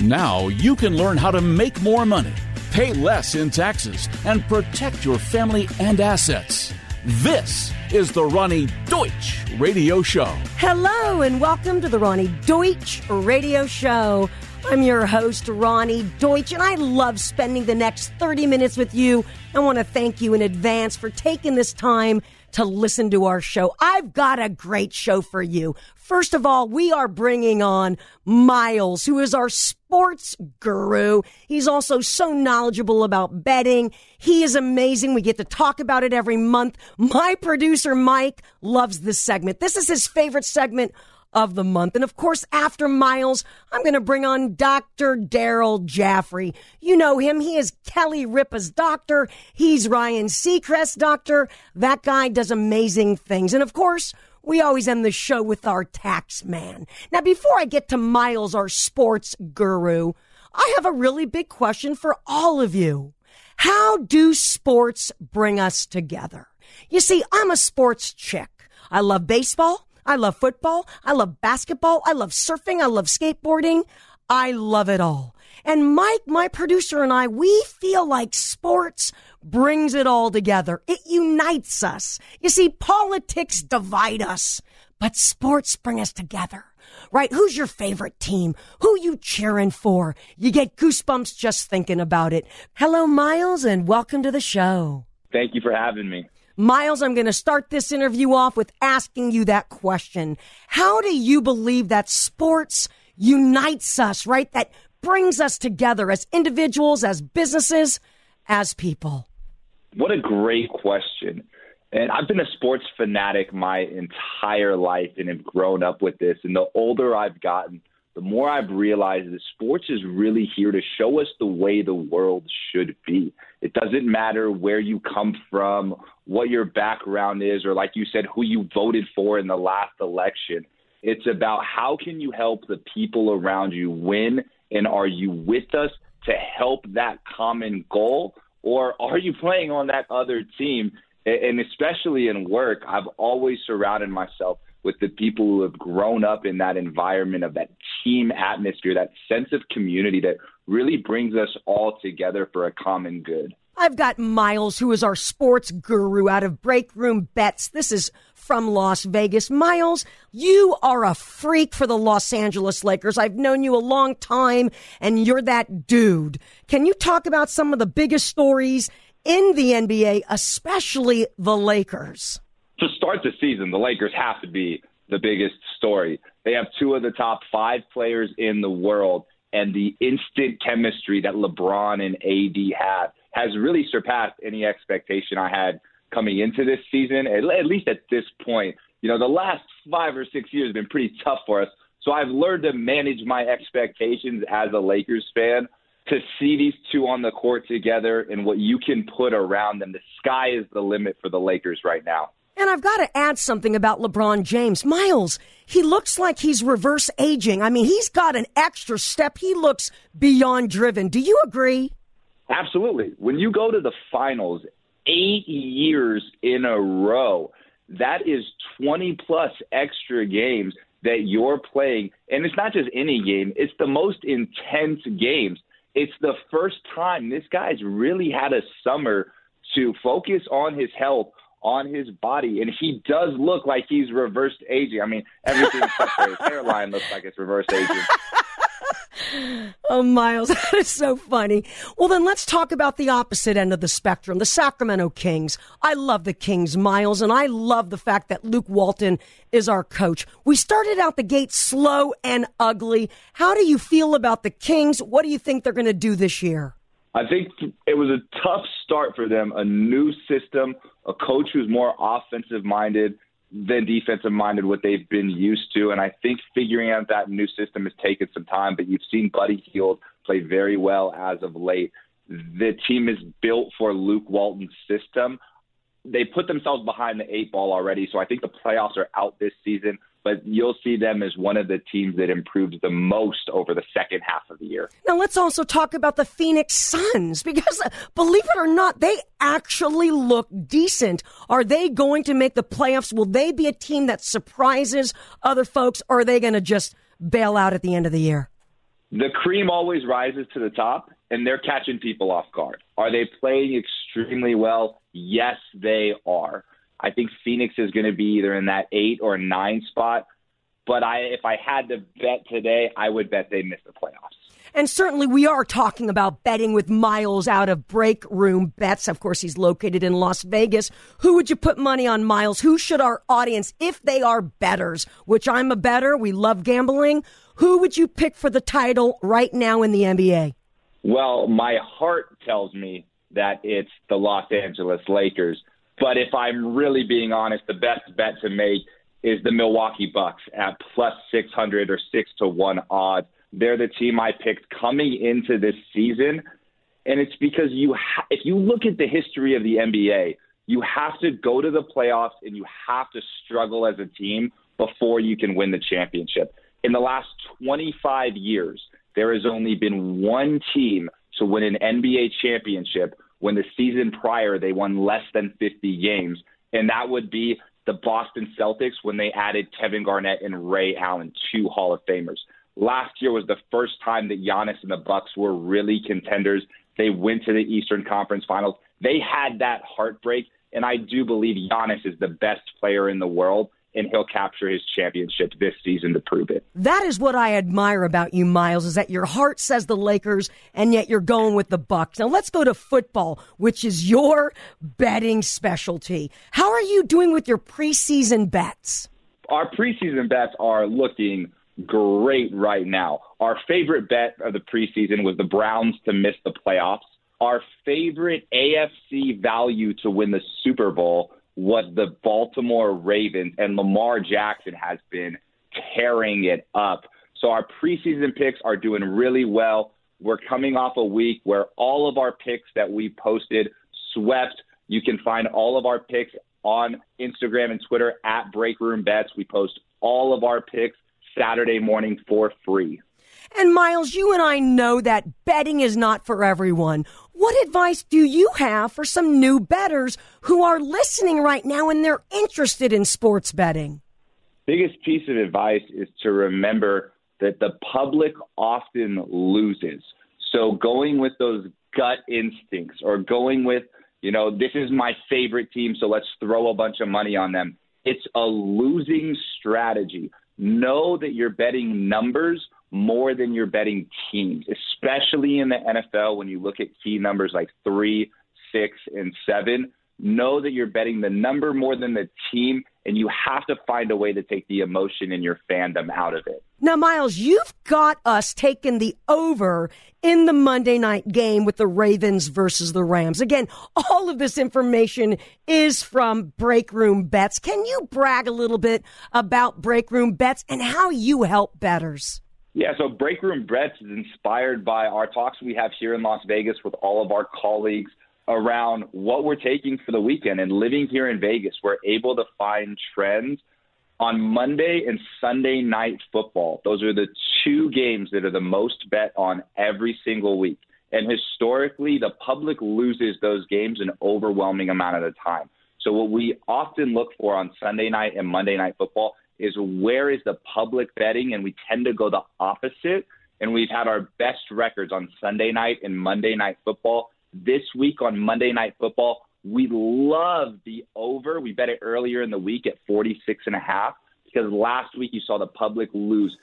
Now you can learn how to make more money, pay less in taxes, and protect your family and assets. This is the Roni Deutch Radio Show. Hello, and welcome to the Roni Deutch Radio Show. I'm your host, Roni Deutch, and I love spending the next 30 minutes with you. I want to thank you in advance for taking this time to listen to our show. I've got a great show for you. First of all, we are bringing on Miles, who is our sports guru. He's also so knowledgeable about betting. He is amazing. We get to talk about it every month. My producer, Mike, loves this segment. This is his favorite segment of the month. And of course, after Miles, I'm going to bring on Dr. Daryl Gioffre. You know him. He is Kelly Ripa's doctor. He's Ryan Seacrest's doctor. That guy does amazing things. And of course, we always end the show with our tax man. Now, before I get to Miles, our sports guru, I have a really big question for all of you. How do sports bring us together? You see, I'm a sports chick. I love baseball. I love football. I love basketball. I love surfing. I love skateboarding. I love it all. And Mike, my producer, and I, we feel like sports brings it all together. It unites us. You see, politics divide us, but sports bring us together. Right? Who's your favorite team? Who you cheering for? You get goosebumps just thinking about it. Hello, Miles, and welcome to the show. Thank you for having me. Miles, I'm going to start this interview off with asking you that question. How do you believe that sports unites us, right? That brings us together as individuals, as businesses, as people? What a great question. And I've been a sports fanatic my entire life and have grown up with this. And the older I've gotten, the more I've realized that sports is really here to show us the way the world should be. It doesn't matter where you come from, what your background is, or like you said, who you voted for in the last election. It's about how can you help the people around you win and are you with us to help that common goal or are you playing on that other team? And especially in work, I've always surrounded myself with the people who have grown up in that environment of that team atmosphere, that sense of community that really brings us all together for a common good. I've got Miles, who is our sports guru out of Break Room Bets. This is from Las Vegas. Miles, you are a freak for the Los Angeles Lakers. I've known you a long time, and you're that dude. Can you talk about some of the biggest stories in the NBA, especially the Lakers? To start the season, the Lakers have to be the biggest story. They have two of the top five players in the world, and the instant chemistry that LeBron and AD have has really surpassed any expectation I had coming into this season, at, least at this point. You know, the last five or six years have been pretty tough for us. So I've learned to manage my expectations as a Lakers fan to see these two on the court together and what you can put around them. The sky is the limit for the Lakers right now. And I've got to add something about LeBron James. Miles, he looks like he's reverse aging. I mean, he's got an extra step. He looks beyond driven. Do you agree? Absolutely. When you go to the finals eight years in a row, that is 20 plus extra games that you're playing. And it's not just any game, it's the most intense games. It's the first time this guy's really had a summer to focus on his health, on his body, and he does look like he's reversed aging. I mean, everything except for his hairline looks like it's reversed aging. oh, Miles, that is so funny. Well, then let's talk about the opposite end of the spectrum, the Sacramento Kings. I love the Kings, Miles, and I love the fact that Luke Walton is our coach. We started out the gate slow and ugly. How do you feel about the Kings? What do you think they're going to do this year? I think it was a tough start for them, a new system, a coach who's more offensive minded than defensive minded what they've been used to. And I think figuring out that new system has taken some time, but you've seen Buddy Hield play very well as of late. The team is built for Luke Walton's system. They put themselves behind the eight ball already, so I think the playoffs are out this season but you'll see them as one of the teams that improved the most over the second half of the year. Now, let's also talk about the Phoenix Suns because, uh, believe it or not, they actually look decent. Are they going to make the playoffs? Will they be a team that surprises other folks, or are they going to just bail out at the end of the year? the cream always rises to the top, and they're catching people off guard. Are they playing extremely well? Yes, they are. I think Phoenix is going to be either in that eight or nine spot. But I, if I had to bet today, I would bet they miss the playoffs. And certainly we are talking about betting with Miles out of break room bets. Of course, he's located in Las Vegas. Who would you put money on Miles? Who should our audience, if they are betters, which I'm a better, we love gambling, who would you pick for the title right now in the NBA? Well, my heart tells me that it's the Los Angeles Lakers. But if I'm really being honest, the best bet to make is the Milwaukee Bucks at plus 600 or 6 to 1 odds. They're the team I picked coming into this season. And it's because you, ha- if you look at the history of the NBA, you have to go to the playoffs and you have to struggle as a team before you can win the championship. In the last 25 years, there has only been one team to win an NBA championship when the season prior they won less than 50 games, and that would be the Boston Celtics when they added Kevin Garnett and Ray Allen, two Hall of Famers. Last year was the first time that Giannis and the Bucks were really contenders. They went to the Eastern Conference Finals. They had that heartbreak, and I do believe Giannis is the best player in the world and he'll capture his championship this season to prove it. That is what I admire about you, Miles, is that your heart says the Lakers and yet you're going with the Bucks. Now let's go to football, which is your betting specialty. How are you doing with your preseason bets? Our preseason bets are looking great right now. Our favorite bet of the preseason was the Browns to miss the playoffs. Our favorite AFC value to win the Super Bowl what the Baltimore Ravens and Lamar Jackson has been tearing it up. So our preseason picks are doing really well. We're coming off a week where all of our picks that we posted swept. You can find all of our picks on Instagram and Twitter at Breakroom Bets. We post all of our picks Saturday morning for free. And Miles, you and I know that betting is not for everyone. What advice do you have for some new betters who are listening right now and they're interested in sports betting? Biggest piece of advice is to remember that the public often loses. So going with those gut instincts or going with, you know, this is my favorite team, so let's throw a bunch of money on them. It's a losing strategy. Know that you're betting numbers more than you're betting teams, especially in the NFL when you look at key numbers like three, six, and seven. Know that you're betting the number more than the team, and you have to find a way to take the emotion in your fandom out of it. Now, Miles, you've got us taking the over in the Monday night game with the Ravens versus the Rams. Again, all of this information is from Break Room Bets. Can you brag a little bit about Break Room Bets and how you help betters? Yeah, so Break Room Bets is inspired by our talks we have here in Las Vegas with all of our colleagues around what we're taking for the weekend. And living here in Vegas, we're able to find trends on Monday and Sunday night football. Those are the two games that are the most bet on every single week. And historically, the public loses those games an overwhelming amount of the time. So, what we often look for on Sunday night and Monday night football is where is the public betting, and we tend to go the opposite. And we've had our best records on Sunday night and Monday night football. This week on Monday night football, we love the over. We bet it earlier in the week at 46 and a half because last week you saw the public lose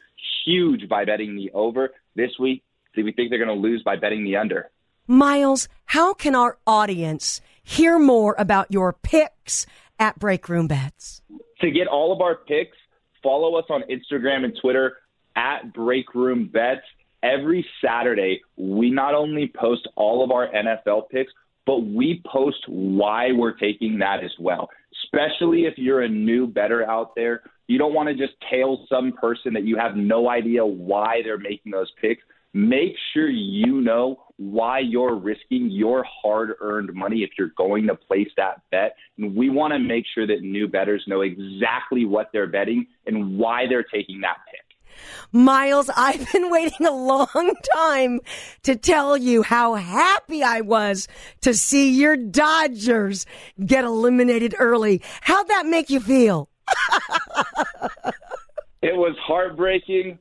huge by betting the over. This week, do we think they're going to lose by betting the under. Miles, how can our audience hear more about your picks at Breakroom Bets? To get all of our picks, follow us on Instagram and Twitter at Breakroom Bets. Every Saturday, we not only post all of our NFL picks, but we post why we're taking that as well. Especially if you're a new better out there, you don't want to just tail some person that you have no idea why they're making those picks. Make sure you know why you're risking your hard earned money if you're going to place that bet. And we want to make sure that new bettors know exactly what they're betting and why they're taking that pick. Miles, I've been waiting a long time to tell you how happy I was to see your Dodgers get eliminated early. How'd that make you feel? it was heartbreaking,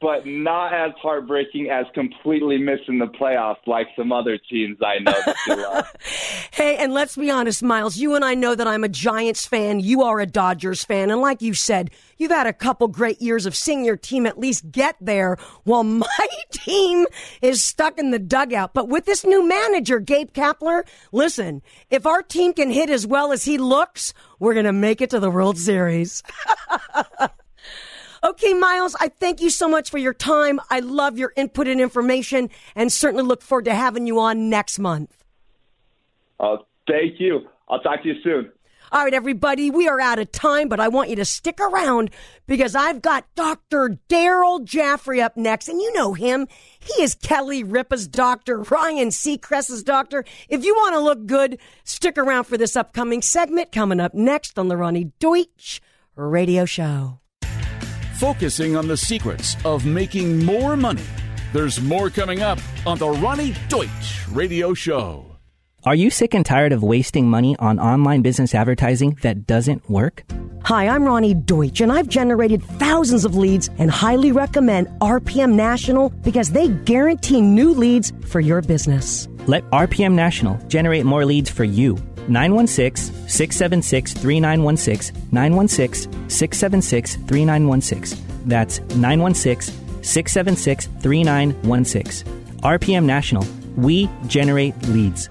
but not as heartbreaking as completely missing the playoffs like some other teams I know that you hey, and let's be honest, Miles, you and I know that I'm a Giants fan. You are a Dodgers fan. And like you said, you've had a couple great years of seeing your team at least get there while my team is stuck in the dugout. But with this new manager, Gabe Kapler, listen, if our team can hit as well as he looks, we're going to make it to the World Series. Okay, Miles, I thank you so much for your time. I love your input and information and certainly look forward to having you on next month. Oh, thank you. I'll talk to you soon. All right, everybody, we are out of time, but I want you to stick around because I've got Dr. Daryl Gioffre up next, and you know him. He is Kelly Ripa's doctor, Ryan Seacrest's doctor. If you want to look good, stick around for this upcoming segment coming up next on the Roni Deutch Radio Show focusing on the secrets of making more money. There's more coming up on the Roni Deutch Radio Show. Are you sick and tired of wasting money on online business advertising that doesn't work? Hi, I'm Roni Deutch, and I've generated thousands of leads and highly recommend RPM National because they guarantee new leads for your business. Let RPM National generate more leads for you. 916 676 3916. 916 676 3916. That's 916 676 3916. RPM National. We generate leads.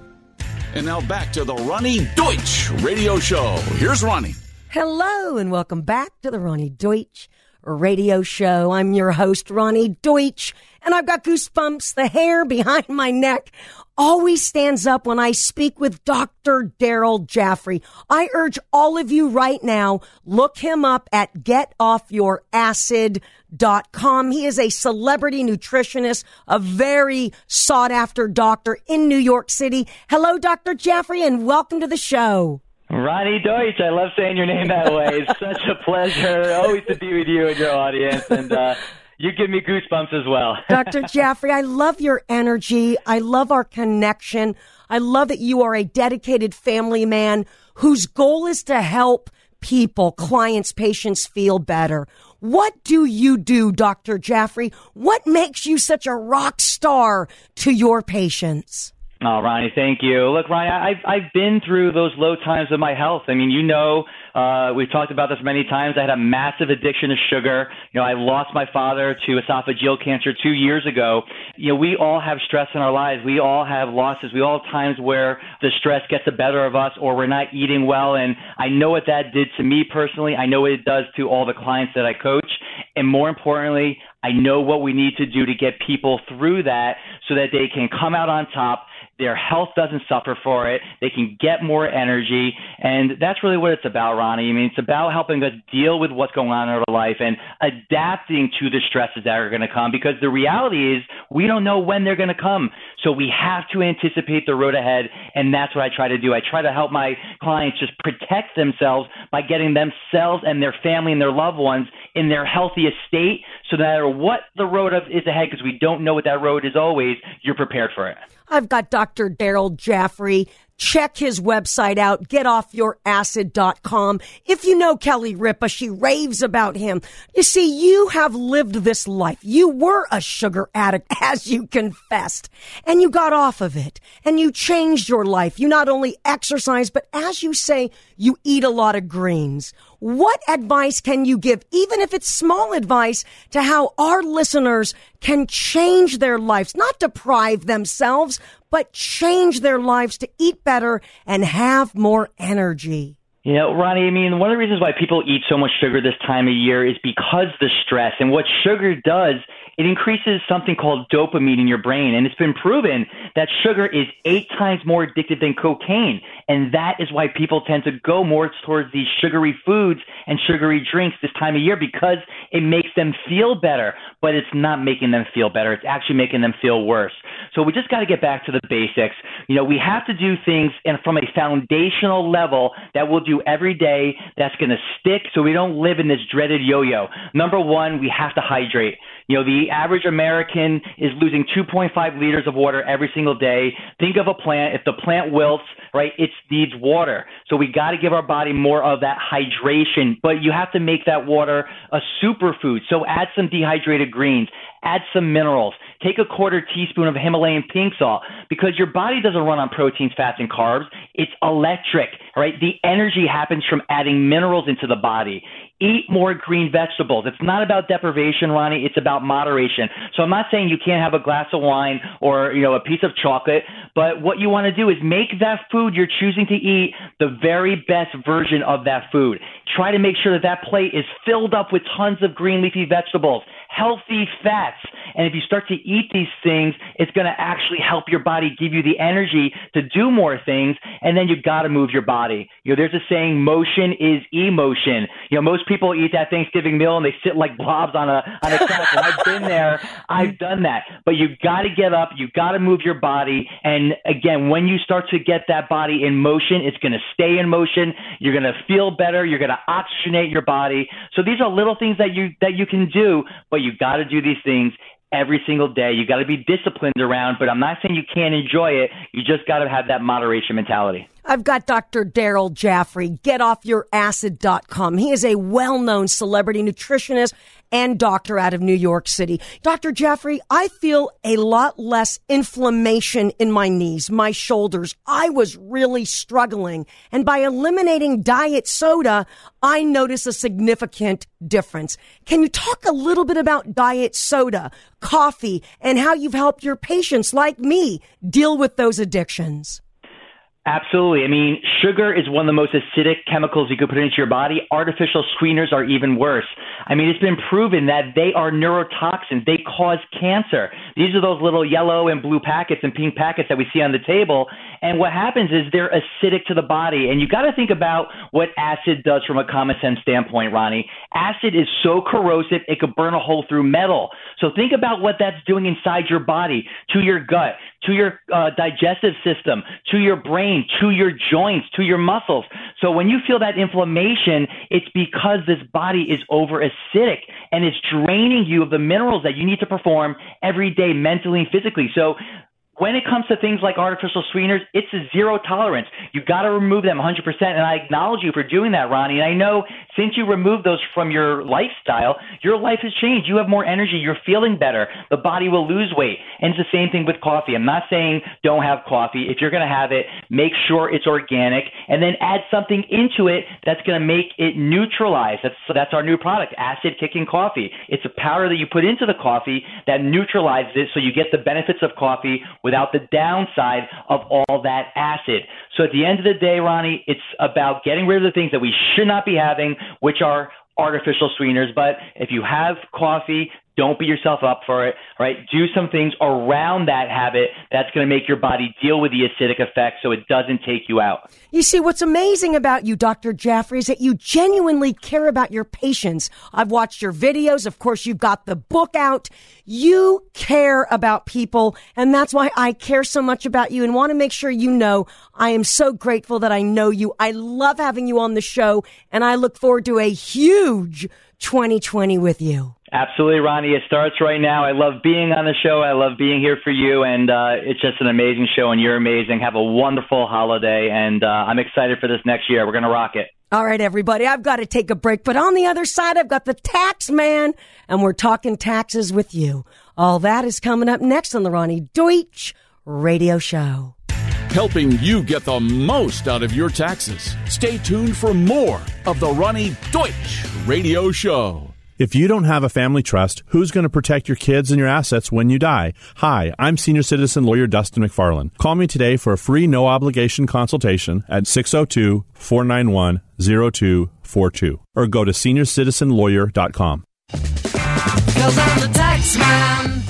And now back to the Roni Deutch Radio Show. Here's Roni. Hello, and welcome back to the Roni Deutch Radio Show. I'm your host, Roni Deutch, and I've got goosebumps. The hair behind my neck always stands up when I speak with Dr. Daryl Gioffre. I urge all of you right now, look him up at getoffyouracid.com. He is a celebrity nutritionist, a very sought after doctor in New York City. Hello, Dr. Gioffre, and welcome to the show. Roni Deutch, I love saying your name that way. It's such a pleasure always to be with you and your audience. And uh, you give me goosebumps as well. Dr. Gioffre, I love your energy. I love our connection. I love that you are a dedicated family man whose goal is to help people, clients, patients feel better. What do you do, Dr. Gioffre? What makes you such a rock star to your patients? Oh, Roni, thank you. Look, Roni, I've I've been through those low times of my health. I mean, you know, uh, we've talked about this many times. I had a massive addiction to sugar. You know, I lost my father to esophageal cancer two years ago. You know, we all have stress in our lives. We all have losses. We all have times where the stress gets the better of us, or we're not eating well. And I know what that did to me personally. I know what it does to all the clients that I coach. And more importantly, I know what we need to do to get people through that so that they can come out on top their health doesn't suffer for it. They can get more energy. And that's really what it's about, Ronnie. I mean, it's about helping us deal with what's going on in our life and adapting to the stresses that are going to come because the reality is we don't know when they're going to come. So we have to anticipate the road ahead. And that's what I try to do. I try to help my clients just protect themselves by getting themselves and their family and their loved ones in their healthiest state so no matter what the road is ahead, because we don't know what that road is always, you're prepared for it. I've got Dr. Daryl Gioffre. Check his website out, getoffyouracid.com. If you know Kelly Ripa, she raves about him. You see, you have lived this life. You were a sugar addict, as you confessed, and you got off of it, and you changed your life. You not only exercise, but as you say, you eat a lot of greens. What advice can you give, even if it's small advice, to how our listeners can change their lives, not deprive themselves, but change their lives to eat better and have more energy? You know, Roni, I mean, one of the reasons why people eat so much sugar this time of year is because the stress. And what sugar does it increases something called dopamine in your brain. And it's been proven that sugar is eight times more addictive than cocaine. And that is why people tend to go more towards these sugary foods and sugary drinks this time of year because it makes them feel better. But it's not making them feel better. It's actually making them feel worse. So we just got to get back to the basics. You know, we have to do things and from a foundational level that we'll do every day that's going to stick so we don't live in this dreaded yo-yo. Number one, we have to hydrate. You know, the average American is losing 2.5 liters of water every single day. Think of a plant. If the plant wilts, right, it needs water. So we got to give our body more of that hydration, but you have to make that water a superfood. So add some dehydrated greens, add some minerals. Take a quarter teaspoon of Himalayan pink salt because your body doesn't run on proteins, fats, and carbs. It's electric, right? The energy happens from adding minerals into the body. Eat more green vegetables. It's not about deprivation, Roni. It's about moderation. So I'm not saying you can't have a glass of wine or, you know, a piece of chocolate, but what you want to do is make that food you're choosing to eat the very best version of that food. Try to make sure that that plate is filled up with tons of green leafy vegetables healthy fats. And if you start to eat these things, it's going to actually help your body give you the energy to do more things. And then you've got to move your body. You know, there's a saying, motion is emotion. You know, most people eat that Thanksgiving meal and they sit like blobs on a, on a couch. and I've been there. I've done that. But you've got to get up. You've got to move your body. And again, when you start to get that body in motion, it's going to stay in motion. You're going to feel better. You're going to oxygenate your body. So these are little things that you, that you can do, but you've got to do these things every single day. You got to be disciplined around, but I'm not saying you can't enjoy it. You just got to have that moderation mentality. I've got Dr. Daryl Gioffre, getoffyouracid.com. He is a well-known celebrity nutritionist and doctor out of New York City. Dr. Gioffre, I feel a lot less inflammation in my knees, my shoulders. I was really struggling. And by eliminating diet soda, I notice a significant difference. Can you talk a little bit about diet soda, coffee, and how you've helped your patients like me deal with those addictions? Absolutely. I mean, sugar is one of the most acidic chemicals you could put into your body. Artificial sweeteners are even worse. I mean, it's been proven that they are neurotoxins. They cause cancer. These are those little yellow and blue packets and pink packets that we see on the table. And what happens is they're acidic to the body. And you got to think about what acid does from a common sense standpoint, Roni. Acid is so corrosive, it could burn a hole through metal. So think about what that's doing inside your body, to your gut, to your uh, digestive system, to your brain, to your joints, to your muscles. So when you feel that inflammation, it's because this body is over acidic and it's draining you of the minerals that you need to perform every day mentally and physically. So when it comes to things like artificial sweeteners, it's a zero tolerance. You've got to remove them 100%. And I acknowledge you for doing that, Roni. And I know since you removed those from your lifestyle, your life has changed. You have more energy. You're feeling better. The body will lose weight. And it's the same thing with coffee. I'm not saying don't have coffee. If you're going to have it, make sure it's organic and then add something into it that's going to make it neutralize. That's, that's our new product, acid kicking coffee. It's a powder that you put into the coffee that neutralizes it so you get the benefits of coffee without the downside of all that acid. So at the end of the day, Roni, it's about getting rid of the things that we should not be having, which are artificial sweeteners. But if you have coffee, don't beat yourself up for it, right? Do some things around that habit that's going to make your body deal with the acidic effect so it doesn't take you out. You see, what's amazing about you, Dr. Gioffre, is that you genuinely care about your patients. I've watched your videos. Of course, you've got the book out. You care about people, and that's why I care so much about you and want to make sure you know I am so grateful that I know you. I love having you on the show, and I look forward to a huge 2020 with you. Absolutely, Roni. It starts right now. I love being on the show. I love being here for you, and uh, it's just an amazing show, and you're amazing. Have a wonderful holiday, and uh, I'm excited for this next year. We're going to rock it. All right, everybody, I've got to take a break, but on the other side, I've got the tax man, and we're talking taxes with you. All that is coming up next on the Roni Deutch Radio Show. Helping you get the most out of your taxes. Stay tuned for more of the Roni Deutch Radio Show. If you don't have a family trust, who's going to protect your kids and your assets when you die? Hi, I'm senior citizen lawyer Dustin McFarland. Call me today for a free no obligation consultation at 602 491 0242 or go to seniorcitizenlawyer.com.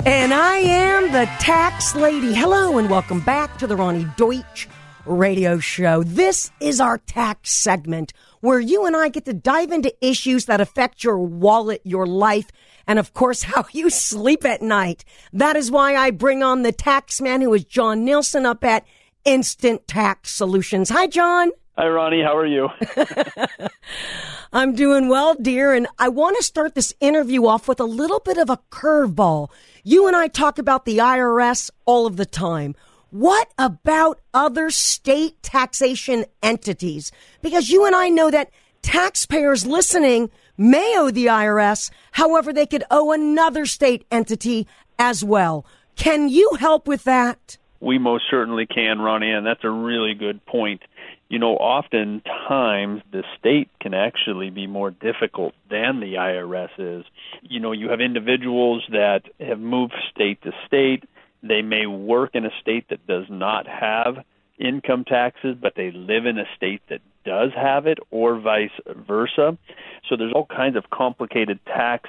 And I am the tax lady. Hello and welcome back to the Roni Deutch radio show. This is our tax segment where you and I get to dive into issues that affect your wallet, your life, and of course, how you sleep at night. That is why I bring on the tax man who is John Nielsen up at Instant Tax Solutions. Hi, John. Hi, Roni. How are you? I'm doing well, dear. And I want to start this interview off with a little bit of a curveball. You and I talk about the IRS all of the time. What about other state taxation entities? Because you and I know that taxpayers listening may owe the IRS. However, they could owe another state entity as well. Can you help with that? We most certainly can, Roni, and that's a really good point. You know, oftentimes the state can actually be more difficult than the IRS is. You know, you have individuals that have moved state to state. They may work in a state that does not have income taxes, but they live in a state that does have it, or vice versa. So there's all kinds of complicated tax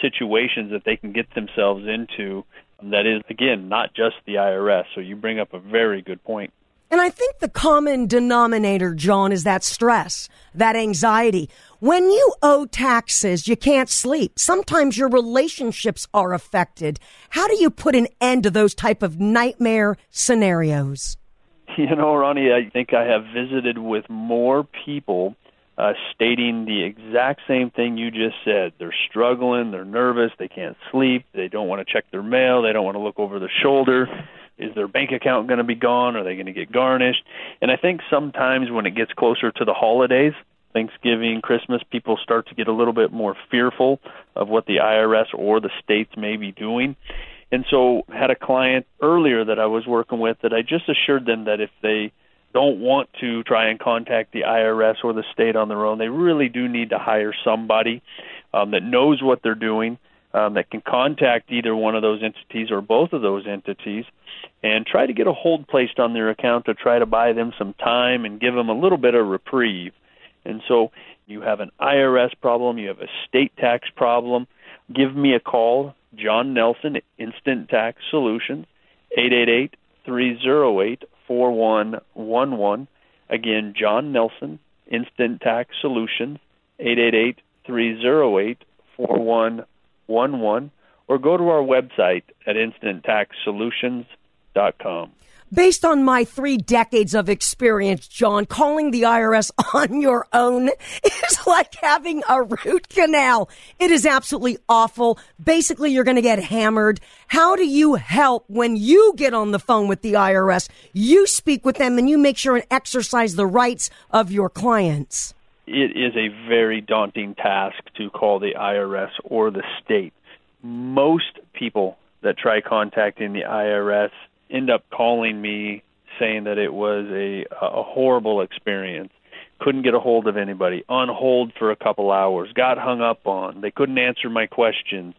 situations that they can get themselves into that is, again, not just the IRS. So you bring up a very good point. And I think the common denominator, John, is that stress, that anxiety. When you owe taxes, you can't sleep. Sometimes your relationships are affected. How do you put an end to those type of nightmare scenarios? You know, Roni, I think I have visited with more people uh, stating the exact same thing you just said. They're struggling, they're nervous, they can't sleep, they don't want to check their mail, they don't want to look over their shoulder. Is their bank account going to be gone? Are they going to get garnished? And I think sometimes when it gets closer to the holidays, Thanksgiving, Christmas, people start to get a little bit more fearful of what the IRS or the states may be doing. And so, had a client earlier that I was working with that I just assured them that if they don't want to try and contact the IRS or the state on their own. They really do need to hire somebody um, that knows what they're doing, um, that can contact either one of those entities or both of those entities, and try to get a hold placed on their account to try to buy them some time and give them a little bit of reprieve. And so you have an IRS problem, you have a state tax problem. Give me a call, John Nelson, Instant Tax Solutions, 888 308 4111. Again, John Nelson, Instant Tax Solutions, 888 308 4111, or go to our website at instanttaxsolutions.com. Based on my three decades of experience, John, calling the IRS on your own is like having a root canal. It is absolutely awful. Basically, you're going to get hammered. How do you help when you get on the phone with the IRS? You speak with them and you make sure and exercise the rights of your clients. It is a very daunting task to call the IRS or the state. Most people that try contacting the IRS end up calling me saying that it was a a horrible experience. Couldn't get a hold of anybody. On hold for a couple hours. Got hung up on. They couldn't answer my questions.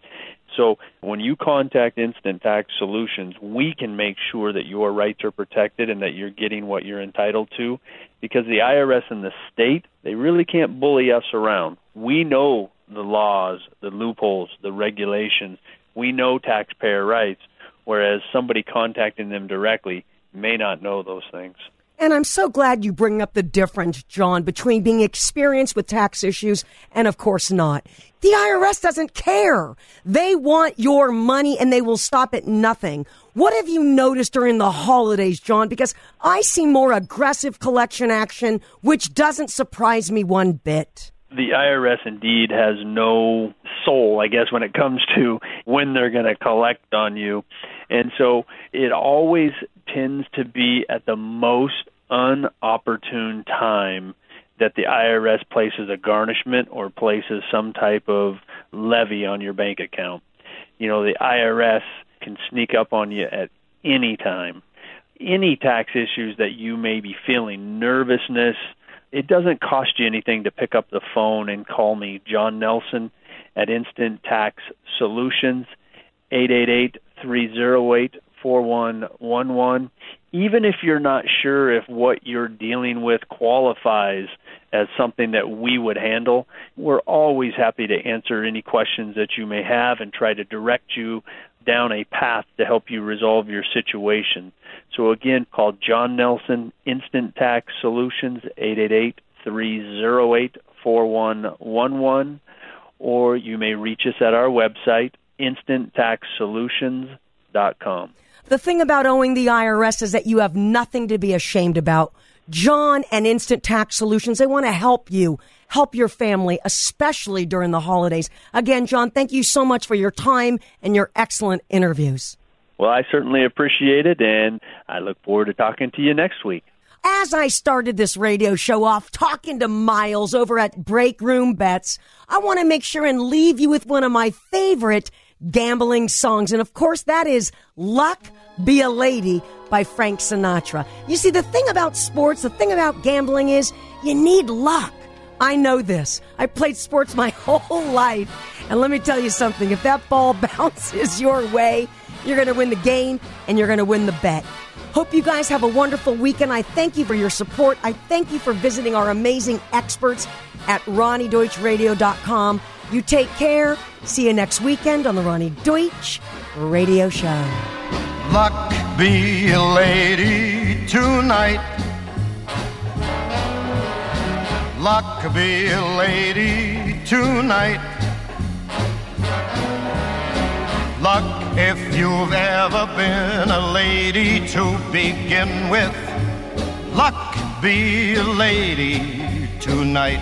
So when you contact Instant Tax Solutions, we can make sure that your rights are protected and that you're getting what you're entitled to because the IRS and the state, they really can't bully us around. We know the laws, the loopholes, the regulations. We know taxpayer rights whereas somebody contacting them directly may not know those things. And I'm so glad you bring up the difference, John, between being experienced with tax issues and, of course, not. The IRS doesn't care. They want your money and they will stop at nothing. What have you noticed during the holidays, John? Because I see more aggressive collection action, which doesn't surprise me one bit. The IRS indeed has no soul, I guess, when it comes to when they're going to collect on you. And so it always tends to be at the most unopportune time that the IRS places a garnishment or places some type of levy on your bank account. You know, the IRS can sneak up on you at any time. Any tax issues that you may be feeling, nervousness, it doesn't cost you anything to pick up the phone and call me, John Nelson, at Instant Tax Solutions, 888 308 4111. Even if you're not sure if what you're dealing with qualifies as something that we would handle, we're always happy to answer any questions that you may have and try to direct you down a path to help you resolve your situation. So again, call John Nelson Instant Tax Solutions 888 308 4111 or you may reach us at our website instanttaxsolutions.com. The thing about owing the IRS is that you have nothing to be ashamed about. John and Instant Tax Solutions, they want to help you, help your family, especially during the holidays. Again, John, thank you so much for your time and your excellent interviews. Well, I certainly appreciate it, and I look forward to talking to you next week. As I started this radio show off talking to Miles over at Break Room Bets, I want to make sure and leave you with one of my favorite gambling songs. And of course, that is Luck Be a Lady by Frank Sinatra. You see, the thing about sports, the thing about gambling is you need luck. I know this. I played sports my whole life. And let me tell you something if that ball bounces your way, you're going to win the game and you're going to win the bet. Hope you guys have a wonderful weekend. I thank you for your support. I thank you for visiting our amazing experts at RoniDeutchRadio.com. You take care. See you next weekend on the Roni Deutch Radio Show. Luck be a lady tonight. Luck be a lady tonight. Luck if you've ever been a lady to begin with. Luck be a lady tonight.